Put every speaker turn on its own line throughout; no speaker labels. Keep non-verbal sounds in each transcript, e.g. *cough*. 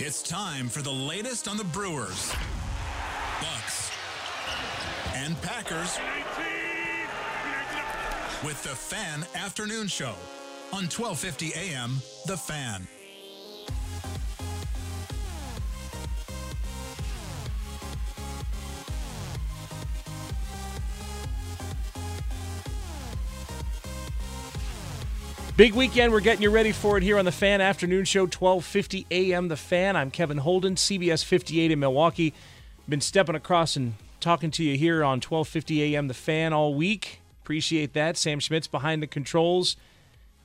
It's time for the latest on the Brewers, Bucks, and Packers with the Fan Afternoon Show on 1250 AM The Fan.
Big weekend. We're getting you ready for it here on the Fan Afternoon Show, 1250 a.m. The Fan. I'm Kevin Holden, CBS 58 in Milwaukee. Been stepping across and talking to you here on 1250 a.m. The Fan all week. Appreciate that. Sam Schmitz behind the controls,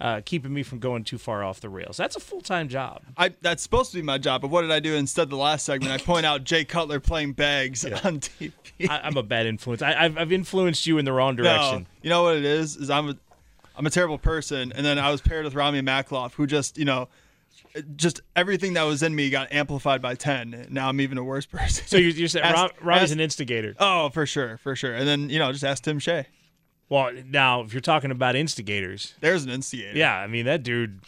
uh, keeping me from going too far off the rails. That's a full time job.
I, that's supposed to be my job, but what did I do instead? The last segment, I point out Jay Cutler playing bags on TV.
I, I'm a bad influence. I, I've, I've influenced you in the wrong direction.
No, you know what it is? Is I'm a, I'm a terrible person, and then I was paired with Rami Makloff, who just you know, just everything that was in me got amplified by ten. Now I'm even a worse *laughs* person.
So you, you said
Ask-
Rob, Rob is
ask-
an instigator.
Oh, for sure, for sure. And then you know, just ask Tim Shea.
Well, now if you're talking about instigators,
There's an instigator.
yeah, I mean that dude.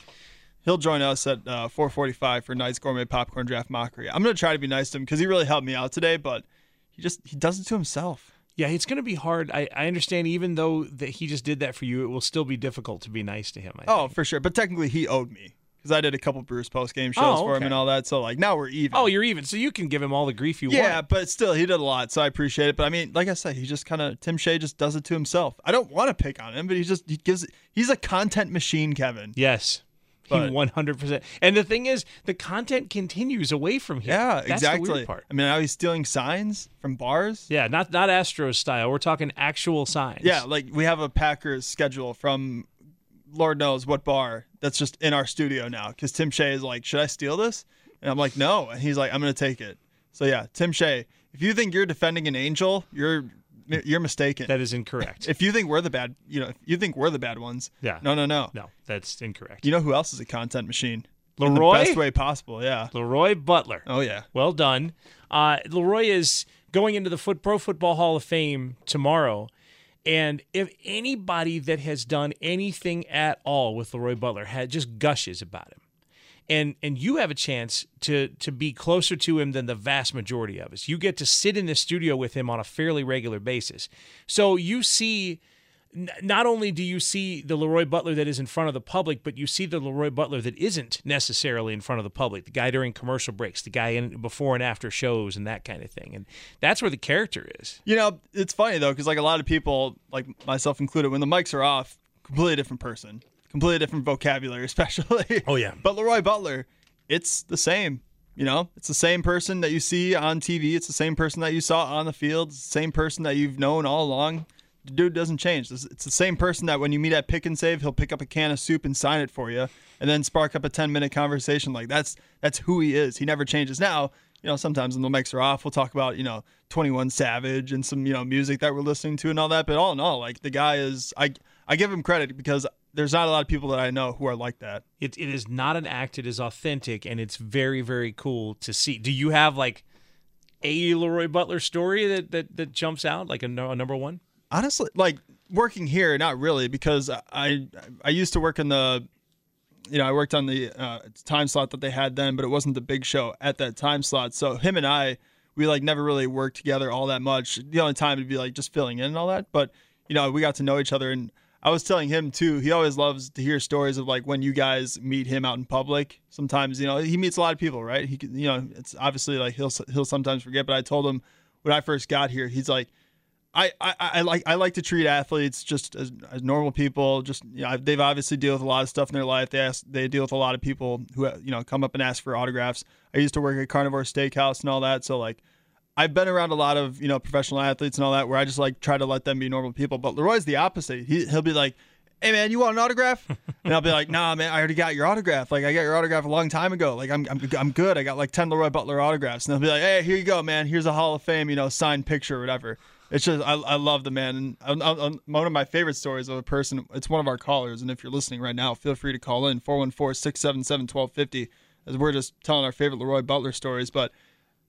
He'll join us at uh, 4:45 for Knight's Gourmet Popcorn Draft Mockery. I'm gonna try to be nice to him because he really helped me out today, but he just he does it to himself.
Yeah, it's going to be hard. I, I understand, even though that he just did that for you, it will still be difficult to be nice to him. I
Oh,
think.
for sure. But technically, he owed me because I did a couple Brews post game oh, shows
Oh,
for him and all that. So like now we're even.
oh, you're even, so you can give him all the grief you
yeah,
want.
Yeah, but still, he did a lot, so I appreciate it. But I mean, like I said, he just kind of Tim Shea just does it to himself. I don't want to pick on him, but he just he gives. He's a content machine, Kevin.
Yes,
But-
hundred percent. And the thing is, the content continues away from here.
Yeah,
That's The
exactly.
part.
I mean, now he's stealing signs from bars.
Yeah, not not Astros style. We're talking actual signs.
Yeah, like we have a Packers schedule from Lord knows what bar that's just in our studio now because Tim Shea is like, should I steal this? And I'm like, no. And he's like, I'm going to take it. So yeah, Tim Shea, if you think you're defending an angel, you're you're mistaken.
that is incorrect.
if you think we're the bad, you know, if you think we're the bad ones,
Yeah.
no, no, no.
no, that's incorrect.
You know who else is a content machine? In
LeRoy?
the best way possible. Yeah.
LeRoy Butler.
Oh yeah.
Well done. Uh, LeRoy is going into the foot, Pro Football Hall of Fame tomorrow. And if anybody that has done anything at all with LeRoy Butler had just gushes about him. And and you have a chance to to be closer to him than the vast majority of us. You get to sit in the studio with him on a fairly regular basis. So you see not only do you see the LeRoy Butler that is in front of the public, but you see the LeRoy Butler that isn't necessarily in front of the public. The guy during commercial breaks, the guy in before and after shows, and that kind of thing. And that's where the character is.
You know, it's funny though, because like a lot of people, like myself included, when the mics are off, completely different person, completely different vocabulary, *laughs* especially.
Oh, yeah.
But LeRoy Butler, it's the same. You know, it's the same person that you see on TV. It's the same person that you saw on the field. It's the same person that you've known all along. The dude doesn't change. It's the same person that when you meet at Pick and Save, he'll pick up a can of soup and sign it for you, and then spark up a ten minute conversation. Like that's that's who he is. He never changes. Now, you know, sometimes when the mics are off, we'll talk about you know Twenty One Savage and some you know music that we're listening to and all that. But all in all, like the guy is, I I give him credit because there's not a lot of people that I know who are like that.
It, it is not an act. It is authentic, and it's very very cool to see. Do you have like a LeRoy Butler story that that, that jumps out like a, no- a number one?
honestly like working here not really because i i used to work in the you know i worked on the uh, time slot that they had then but it wasn't the big show at that time slot so him and i we like never really worked together all that much the only time would be like just filling in and all that but you know we got to know each other and I was telling him too. He always loves to hear stories of like when you guys meet him out in public. Sometimes you know he meets a lot of people, right? He you know it's obviously like he'll he'll sometimes forget. But I told him when I first got here, he's like. I, I, I like I like to treat athletes just as, as normal people. Just you know, they've obviously deal with a lot of stuff in their life. They ask, they deal with a lot of people who you know come up and ask for autographs. I used to work at Carnevor Steakhouse and all that, so like I've been around a lot of you know professional athletes and all that where I just like try to let them be normal people. But LeRoy's the opposite. He, he'll be like, "Hey man, you want an autograph?" *laughs* And I'll be like, "Nah, man, I already got your autograph. Like I got your autograph a long time ago. Like I'm I'm, I'm good. I got like ten LeRoy Butler autographs." And they'll be like, "Hey, here you go, man. Here's a Hall of Fame, you know, signed picture or whatever." It's just I, I love the man, and I, I, one of my favorite stories of a person. It's one of our callers, and if you're listening right now, feel free to call in 414-677-1250 as we're just telling our favorite LeRoy Butler stories. But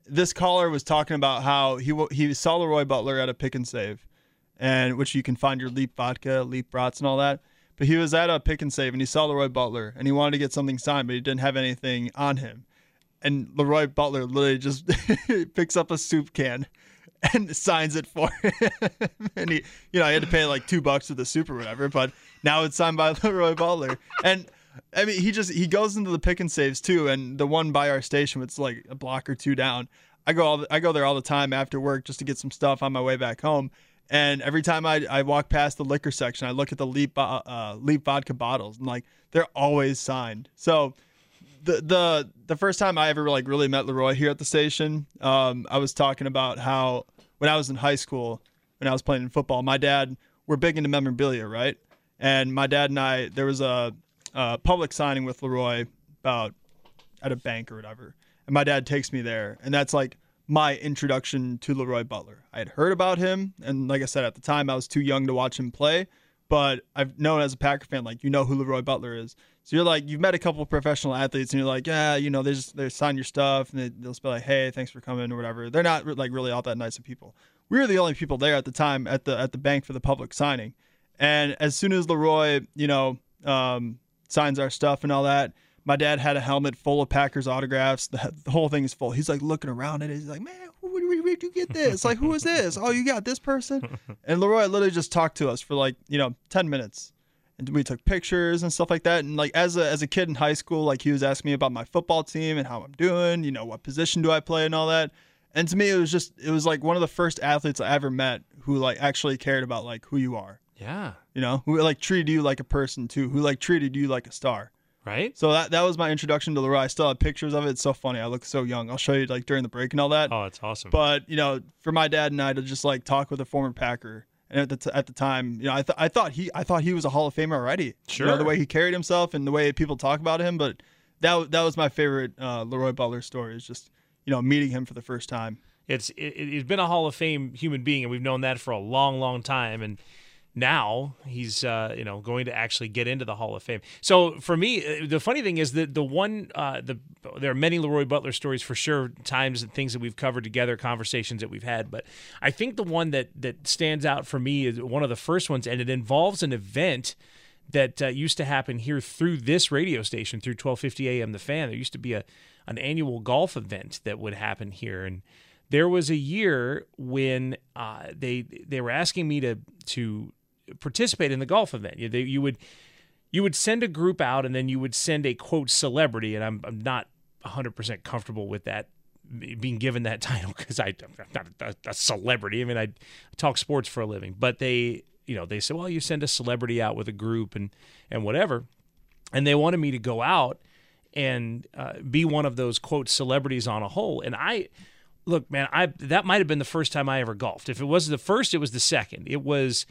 this caller was talking about how he he saw LeRoy Butler at a pick and save, and which you can find your Leap vodka, Leap brats, and all that. But he was at a pick and save, and he saw LeRoy Butler, and he wanted to get something signed, but he didn't have anything on him. And LeRoy Butler literally just *laughs* picks up a soup can *laughs* and signs it for *laughs* him. and he, you know, I had to pay like two bucks for the soup or whatever, but now it's signed by LeRoy Butler. And I mean, he just he goes into the pick and saves too, and the one by our station, it's like a block or two down. I go all I go there all the time after work just to get some stuff on my way back home. And every time I, I walk past the liquor section, I look at the Leap uh, uh Leap vodka bottles, and like they're always signed. So the the the first time I ever like really met LeRoy here at the station, um, I was talking about how when I was in high school, when I was playing football, my dad we're big into memorabilia, right? And my dad and I there was a, a public signing with LeRoy about at a bank or whatever, and my dad takes me there, and that's like my introduction to LeRoy Butler. I had heard about him, and like I said at the time, I was too young to watch him play, but I've known as a Packer fan, like you know who LeRoy Butler is. So you're like, you've met a couple of professional athletes, and you're like, yeah, you know, they just they sign your stuff, and they, they'll be like, hey, thanks for coming or whatever. They're not like really all that nice of people. We were the only people there at the time at the at the bank for the public signing, and as soon as LeRoy, you know, um, signs our stuff and all that, my dad had a helmet full of Packers autographs. The, the whole thing is full. He's like looking around at it. He's like, man, where, where did you get this? Like, who is this? Oh, you got this person? *laughs* And LeRoy literally just talked to us for like, you know, 10 minutes and we took pictures and stuff like that. And like as a as a kid in high school, like he was asking me about my football team and how I'm doing, you know, what position do I play and all that. And to me, it was just it was like one of the first athletes I ever met who like actually cared about like who you are.
Yeah.
You know, who like treated you like a person too, who like treated you like a star.
Right.
So that that was my introduction to LeRoy. I still have pictures of it. It's so funny. I look so young. I'll show you like during the break and all that.
Oh, it's awesome.
But you know, for my dad and I to just like talk with a former Packer and at the, t- at the time, you know, I, th- I thought he I thought he was a Hall of Famer already.
Sure.
You know, the way he carried himself and the way people talk about him. But that that was my favorite uh, LeRoy Butler story. Is just you know meeting him for the first time.
It's it, has been a Hall of Fame human being, and we've known that for a long, long time. And now he's uh, you know going to actually get into the Hall of Fame. So for me, uh, the funny thing is that the one uh, the there are many LeRoy Butler stories for sure, times and things that we've covered together, conversations that we've had. But I think the one that that stands out for me is one of the first ones, and it involves an event that uh, used to happen here through this radio station through 1250 AM the fan there used to be a an annual golf event that would happen here and there was a year when uh, they they were asking me to to participate in the golf event. You, they, you would you would send a group out, and then you would send a quote celebrity, and I'm I'm not 100 percent comfortable with that being given that *laughs* title because I'm not a, a, celebrity. I mean, I talk sports for a living, but they you know they said, well, you send a celebrity out with a group and and whatever, and they wanted me to go out and uh, be one of those quote celebrities on a hole, and I look, man, I that might have been the first time I ever golfed. If it was the first, it was the second. It was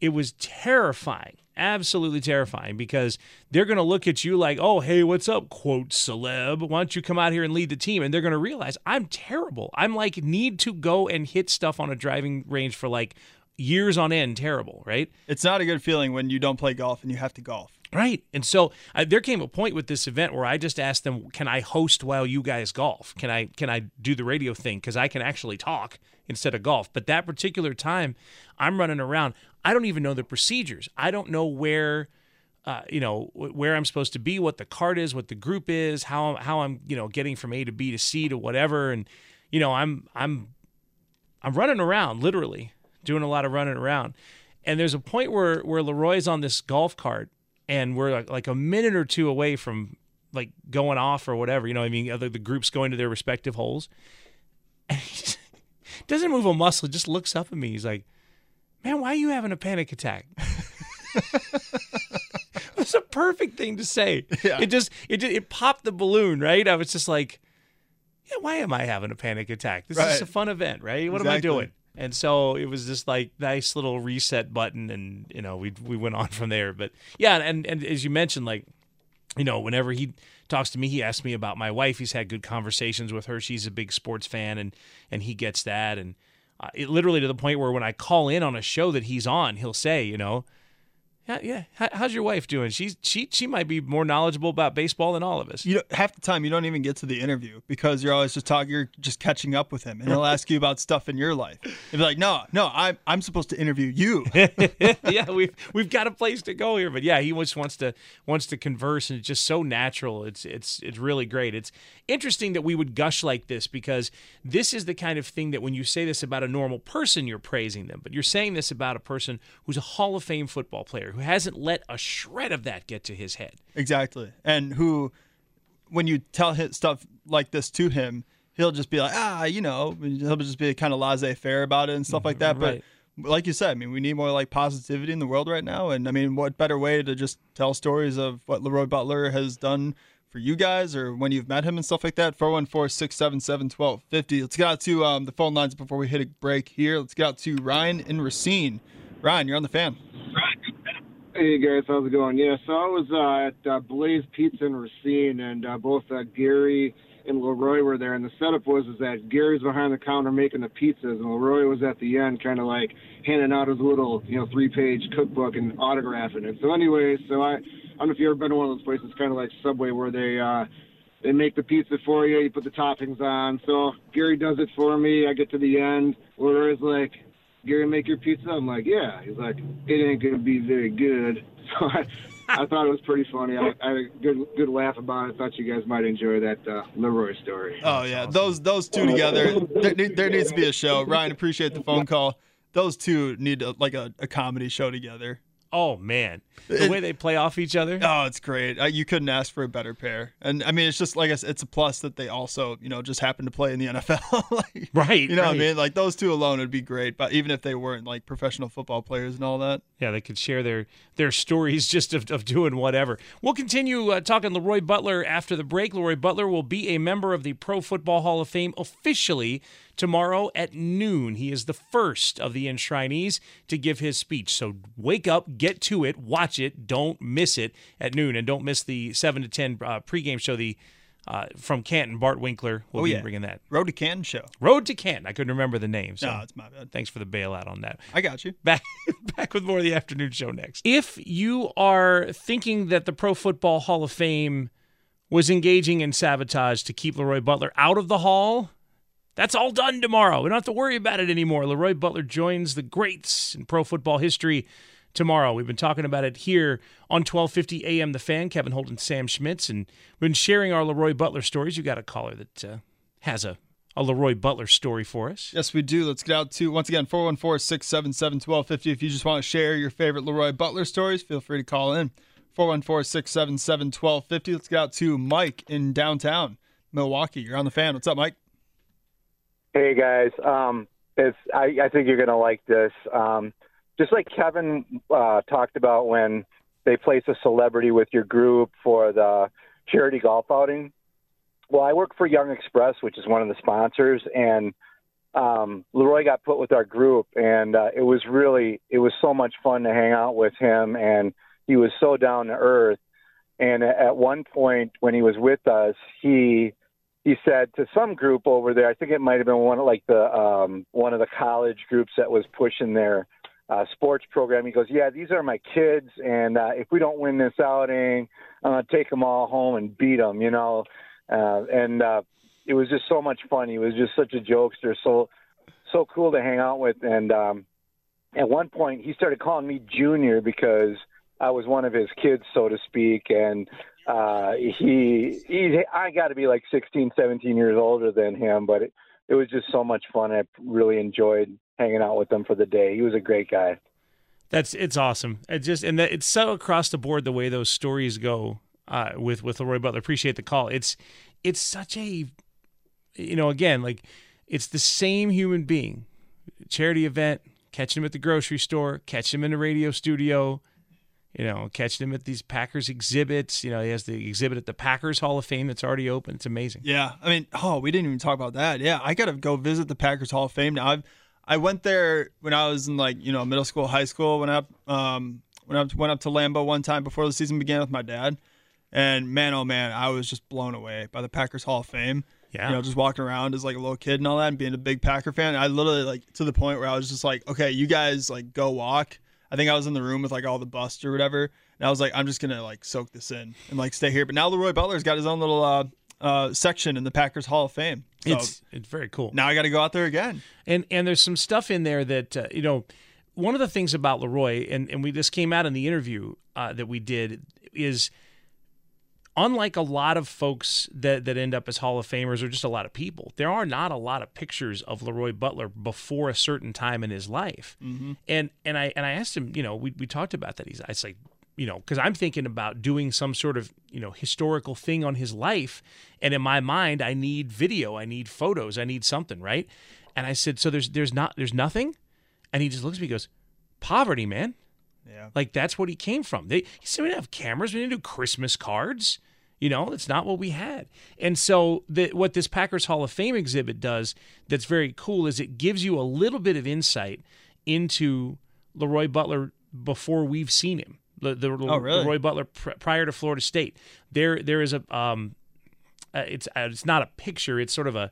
it was terrifying, absolutely terrifying because they're going to look at you like, "Oh, hey, what's up, quote celeb? Why don't you come out here and lead the team?" And they're going to realize I'm terrible. I'm like need to go and hit stuff on a driving range for like years on end. Terrible, right?
It's not a good feeling when you don't play golf and you have to golf.
Right. And so uh, there came a point with this event where I just asked them, "Can I host while you guys golf? Can I can I do the radio thing cuz I can actually talk instead of golf?" But that particular time, I'm running around. I don't even know the procedures. I don't know where uh, you know where I'm supposed to be, what the card is, what the group is, how how I'm you know getting from A to B to C to whatever, and you know I'm I'm I'm running around literally doing a lot of running around, And there's a point where where LeRoy's on this golf cart, and we're like, like a minute or two away from like going off or whatever. You know, what I mean, other the groups going to their respective holes. And he just *laughs* doesn't move a muscle. Just looks up at me. He's like, "Man, why are you having a panic attack?" *laughs* It's a perfect thing to say.
Yeah.
It just it it popped the balloon, right? I was just like, yeah, why am I having a panic attack? This is a fun event, right? What am I doing? And so it was just like nice little reset button, and you know we we went on from there. But yeah, and and as you mentioned, like you know, whenever he talks to me, he asks me about my wife. He's had good conversations with her. She's a big sports fan, and and he gets that. And uh, it literally to the point where when I call in on a show that he's on, he'll say, you know, yeah, yeah, how, how's your wife doing? She's she she might be more knowledgeable about baseball than all of us.
You know, half the time you don't even get to the interview because you're always just talking. You're just catching up with him, and he'll ask you about stuff in your life. You'll be like, "No, no, I'm I'm supposed to interview you." *laughs*
yeah, we've we've got a place to go here, but yeah, he just wants to wants to converse, and it's just so natural. It's it's it's really great. It's interesting that we would gush like this because this is the kind of thing that when you say this about a normal person, you're praising them, but you're saying this about a person who's a Hall of Fame football player who hasn't let a shred of that get to his head.
Exactly. And who, when you tell him stuff like this to him, he'll just be like, ah, you know, he'll just be kind of laissez faire about it and stuff like that.
Right.
But like you said, I mean, we need more like positivity in the world right now. And I mean, what better way to just tell stories of what LeRoy Butler has done for you guys or when you've met him and stuff like that? 414 677 1250. Let's get out to um, the phone lines before we hit a break here. Let's get out to Ryan in Racine. Ryan, you're on the fan.
Hey guys, how's it going? Yeah, so I was uh, at uh, Blaze Pizza in Racine, and uh, both uh, Gary and LeRoy were there. And the setup was is that Gary's behind the counter making the pizzas, and LeRoy was at the end, kind of like handing out his little, you know, three-page cookbook and autographing it. So, anyway, so I, I don't know if you've ever been to one of those places, kind of like Subway, where they uh, they make the pizza for you, you put the toppings on. So Gary does it for me. I get to the end. LeRoy's like, Gary, make your pizza? I'm like, yeah. He's like, it ain't gonna be very good. *laughs* So I, I thought it was pretty funny. I, I had a good good laugh about it. I thought you guys might enjoy that uh, LeRoy story.
Oh yeah, those those two together. There, there needs to be a show. Ryan, appreciate the phone call. Those two need a, like a, a comedy show together.
Oh man, the
It-
way they play off each other.
Oh, it's great. Uh, You couldn't ask for a better pair. And I mean, it's just like I said, it's a plus that they also, you know, just happen to play in the NFL. *laughs* like,
Right,
You know what I mean? Like those two alone would be great. But even if they weren't like professional football players and all that.
Yeah, they could share their their stories *laughs* just of, of doing whatever. We'll continue uh, talking LeRoy Butler after the break. LeRoy Butler will be a member of the Pro Football Hall of Fame officially tomorrow at noon. He is the first of the enshrinees to give his speech. So wake up, get to it, watch it, don't miss it at noon, and don't miss the seven to ten uh, pregame show. The uh, from Canton, Bart Winkler will
Oh,
be
yeah.
bringing that.
Road to Canton show.
Road to Canton. I couldn't remember the name. So
No, it's my bad.
thanks for the bailout on that.
I got you.
Back *laughs* back with more of the afternoon show next. If you are thinking that the Pro Football Hall of Fame was engaging in sabotage to keep LeRoy Butler out of the hall, that's all done tomorrow. We don't have to worry about it anymore. LeRoy Butler joins the greats in pro football history tomorrow. We've been talking about it here on 1250 AM The Fan. Kevin Holden and Sam Schmitz, and we've been sharing our LeRoy Butler stories. You got a caller that uh, has a, a LeRoy Butler story for us.
Yes, we do. Let's get out to, once again, 414 677 1250. If you just want to share your favorite LeRoy Butler stories, feel free to call in. 414 677 1250. Let's get out to Mike in downtown Milwaukee. You're on the fan. What's up, Mike?
Hey guys, um, it's I, I think you're gonna like this. Um, just like Kevin uh, talked about when they place a celebrity with your group for the charity golf outing. Well, I work for Young Express, which is one of the sponsors, and um, LeRoy got put with our group, and uh, it was really it was so much fun to hang out with him, and he was so down to earth. And at one point when he was with us, he he said to some group over there, I think it might have been one of like the um, one of the college groups that was pushing their uh, sports program. He goes, "Yeah, these are my kids, and uh, if we don't win this outing, I'm gonna take them all home and beat them." You know, uh, and uh, it was just so much fun. He was just such a jokester, so so cool to hang out with. And um, at one point, he started calling me Junior because I was one of his kids, so to speak, and uh he he I got to be like 16 17 years older than him but it it was just so much fun I really enjoyed hanging out with him for the day he was a great guy
That's it's awesome. It just and that, it's so across the board the way those stories go uh, with with LeRoy Butler. Appreciate the call. It's it's such a you know again like it's the same human being. Charity event, catching him at the grocery store, catching him in the radio studio, you know, catching him at these Packers exhibits. You know, he has the exhibit at the Packers Hall of Fame that's already open. It's amazing.
Yeah, I mean, oh, we didn't even talk about that. Yeah, I gotta go visit the Packers Hall of Fame now. I've I went there when I was in like you know middle school, high school. When I um when I went up to Lambeau one time before the season began with my dad, and man, oh man, I was just blown away by the Packers Hall of Fame.
Yeah.
You know, just walking around as like a little kid and all that, and being a big Packer fan. I literally like to the point where I was just like, okay, you guys like go walk. I think I was in the room with like all the busts or whatever, and I was like, I'm just gonna like soak this in and like stay here. But now LeRoy Butler's got his own little uh, uh, section in the Packers Hall of Fame. So
It's it's very cool.
now I got to go out there again.
and and there's some stuff in there that uh, you know one of the things about LeRoy and and we this came out in the interview uh, that we did is unlike a lot of folks that that end up as Hall of Famers or just a lot of people there are not a lot of pictures of LeRoy Butler before a certain time in his life. Mm-hmm. And and I and I asked him you know we we talked about that. He's I like you know because I'm thinking about doing some sort of you know historical thing on his life. And in my mind I need video. I need photos. I need something right? And I said so there's there's not there's nothing? And he just looks at me and goes poverty man
Yeah.
like that's what he came from. They he said we didn't have cameras, we didn't do Christmas cards. You know, it's not what we had. And so the, what this Packers Hall of Fame exhibit does that's very cool is it gives you a little bit of insight into LeRoy Butler before we've seen him. The, the
Oh, really?
LeRoy Butler pr- prior to Florida State. There there is a um uh, it's uh, it's not a picture, it's sort of a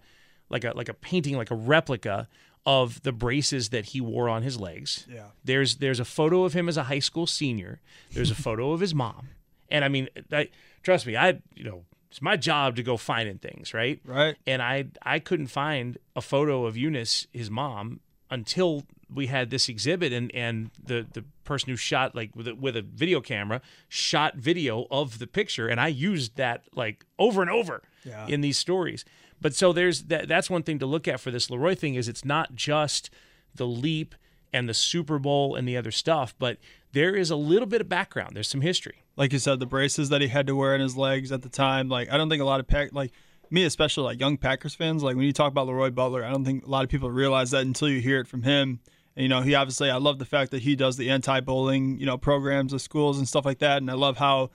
like a like a painting like a replica of the braces that he wore on his legs.
Yeah.
There's there's a photo of him as a high school senior. There's a *laughs* photo of his mom. And I mean, I, trust me, I you know, it's my job to go finding things, right?
Right.
And I I couldn't find a photo of Eunice, his mom, until we had this exhibit and and the the person who shot like with a, with a video camera shot video of the picture and I used that like over and over
Yeah.
in these stories. But so there's that that's one thing to look at for this LeRoy thing is it's not just the leap and the Super Bowl and the other stuff, but there is a little bit of background. There's some history.
like you said, the braces that he had to wear in his legs at the time. Like I don't think a lot of pack like me, especially like young Packers fans. Like when you talk about LeRoy Butler, I don't think a lot of people realize that until you hear it from him. And you know, he obviously, I love the fact that he does the anti-bullying, you know, programs of schools and stuff like that. And I love how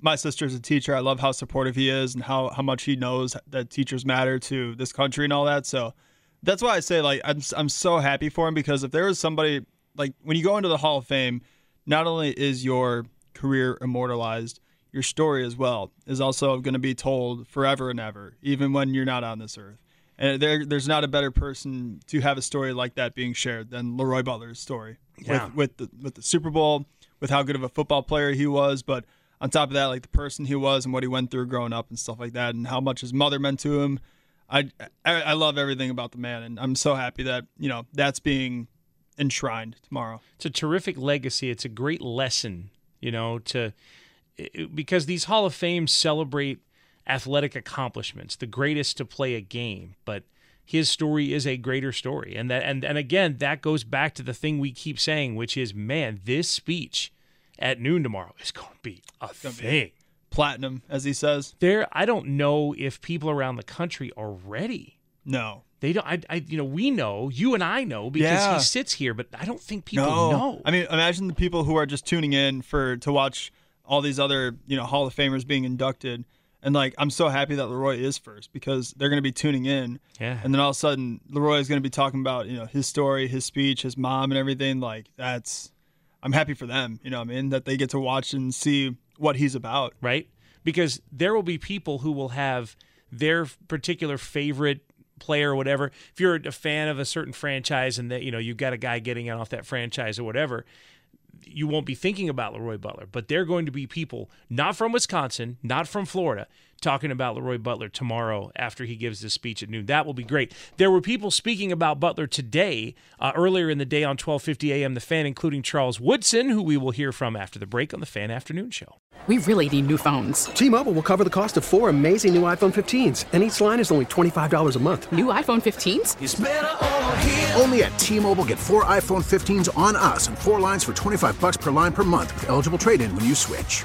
my sister's a teacher. I love how supportive he is and how how much he knows that teachers matter to this country and all that. So that's why I say like I'm I'm so happy for him because if there was somebody like when you go into the Hall of Fame, not only is your career immortalized, your story as well is also going to be told forever and ever, even when you're not on this earth. And there, there's not a better person to have a story like that being shared than LeRoy Butler's story
Yeah.
with with the with the Super Bowl, with how good of a football player he was, but on top of that, like the person he was and what he went through growing up and stuff like that, and how much his mother meant to him. I, I I love everything about the man, and I'm so happy that you know that's being enshrined tomorrow.
it's a terrific legacy. It's a great lesson, you know, to because these Hall of Fames celebrate athletic accomplishments, the greatest to play a game, but his story is a greater story. And that and and again, that goes back to the thing we keep saying, which is, man, this speech at noon tomorrow is going to be a thing.
Platinum, as he says.
There, I don't know if people around the country are ready.
No,
They don't. I, I, you know, we know. You and I know because
Yeah.
he sits here, but I don't think people
no.
know.
I mean, imagine the people who are just tuning in for to watch all these other you know Hall of Famers being inducted, and like I'm so happy that LeRoy is first because they're going to be tuning in.
Yeah.
And then all of a sudden, LeRoy is going to be talking about you know his story, his speech, his mom, and everything. Like that's, I'm happy for them. You know, I mean that they get to watch and see what he's about.
right? Because there will be people who will have their particular favorite player or whatever. If you're a fan of a certain franchise and that you know you've got a guy getting out off that franchise or whatever, you won't be thinking about LeRoy Butler. But they're going to be people not from Wisconsin, not from Florida, talking about LeRoy Butler tomorrow after he gives this speech at noon. That will be great. There were people speaking about Butler today, uh, earlier in the day on 12:50 a.m. The Fan, including Charles Woodson, who we will hear from after the break on the Fan Afternoon Show.
We really need new phones.
T-Mobile will cover the cost of four amazing new iPhone 15s, and each line is only $25 a month.
New iPhone 15s?
Only at T-Mobile get four iPhone 15s on us and four lines for 25 bucks per line per month with eligible trade-in when you switch.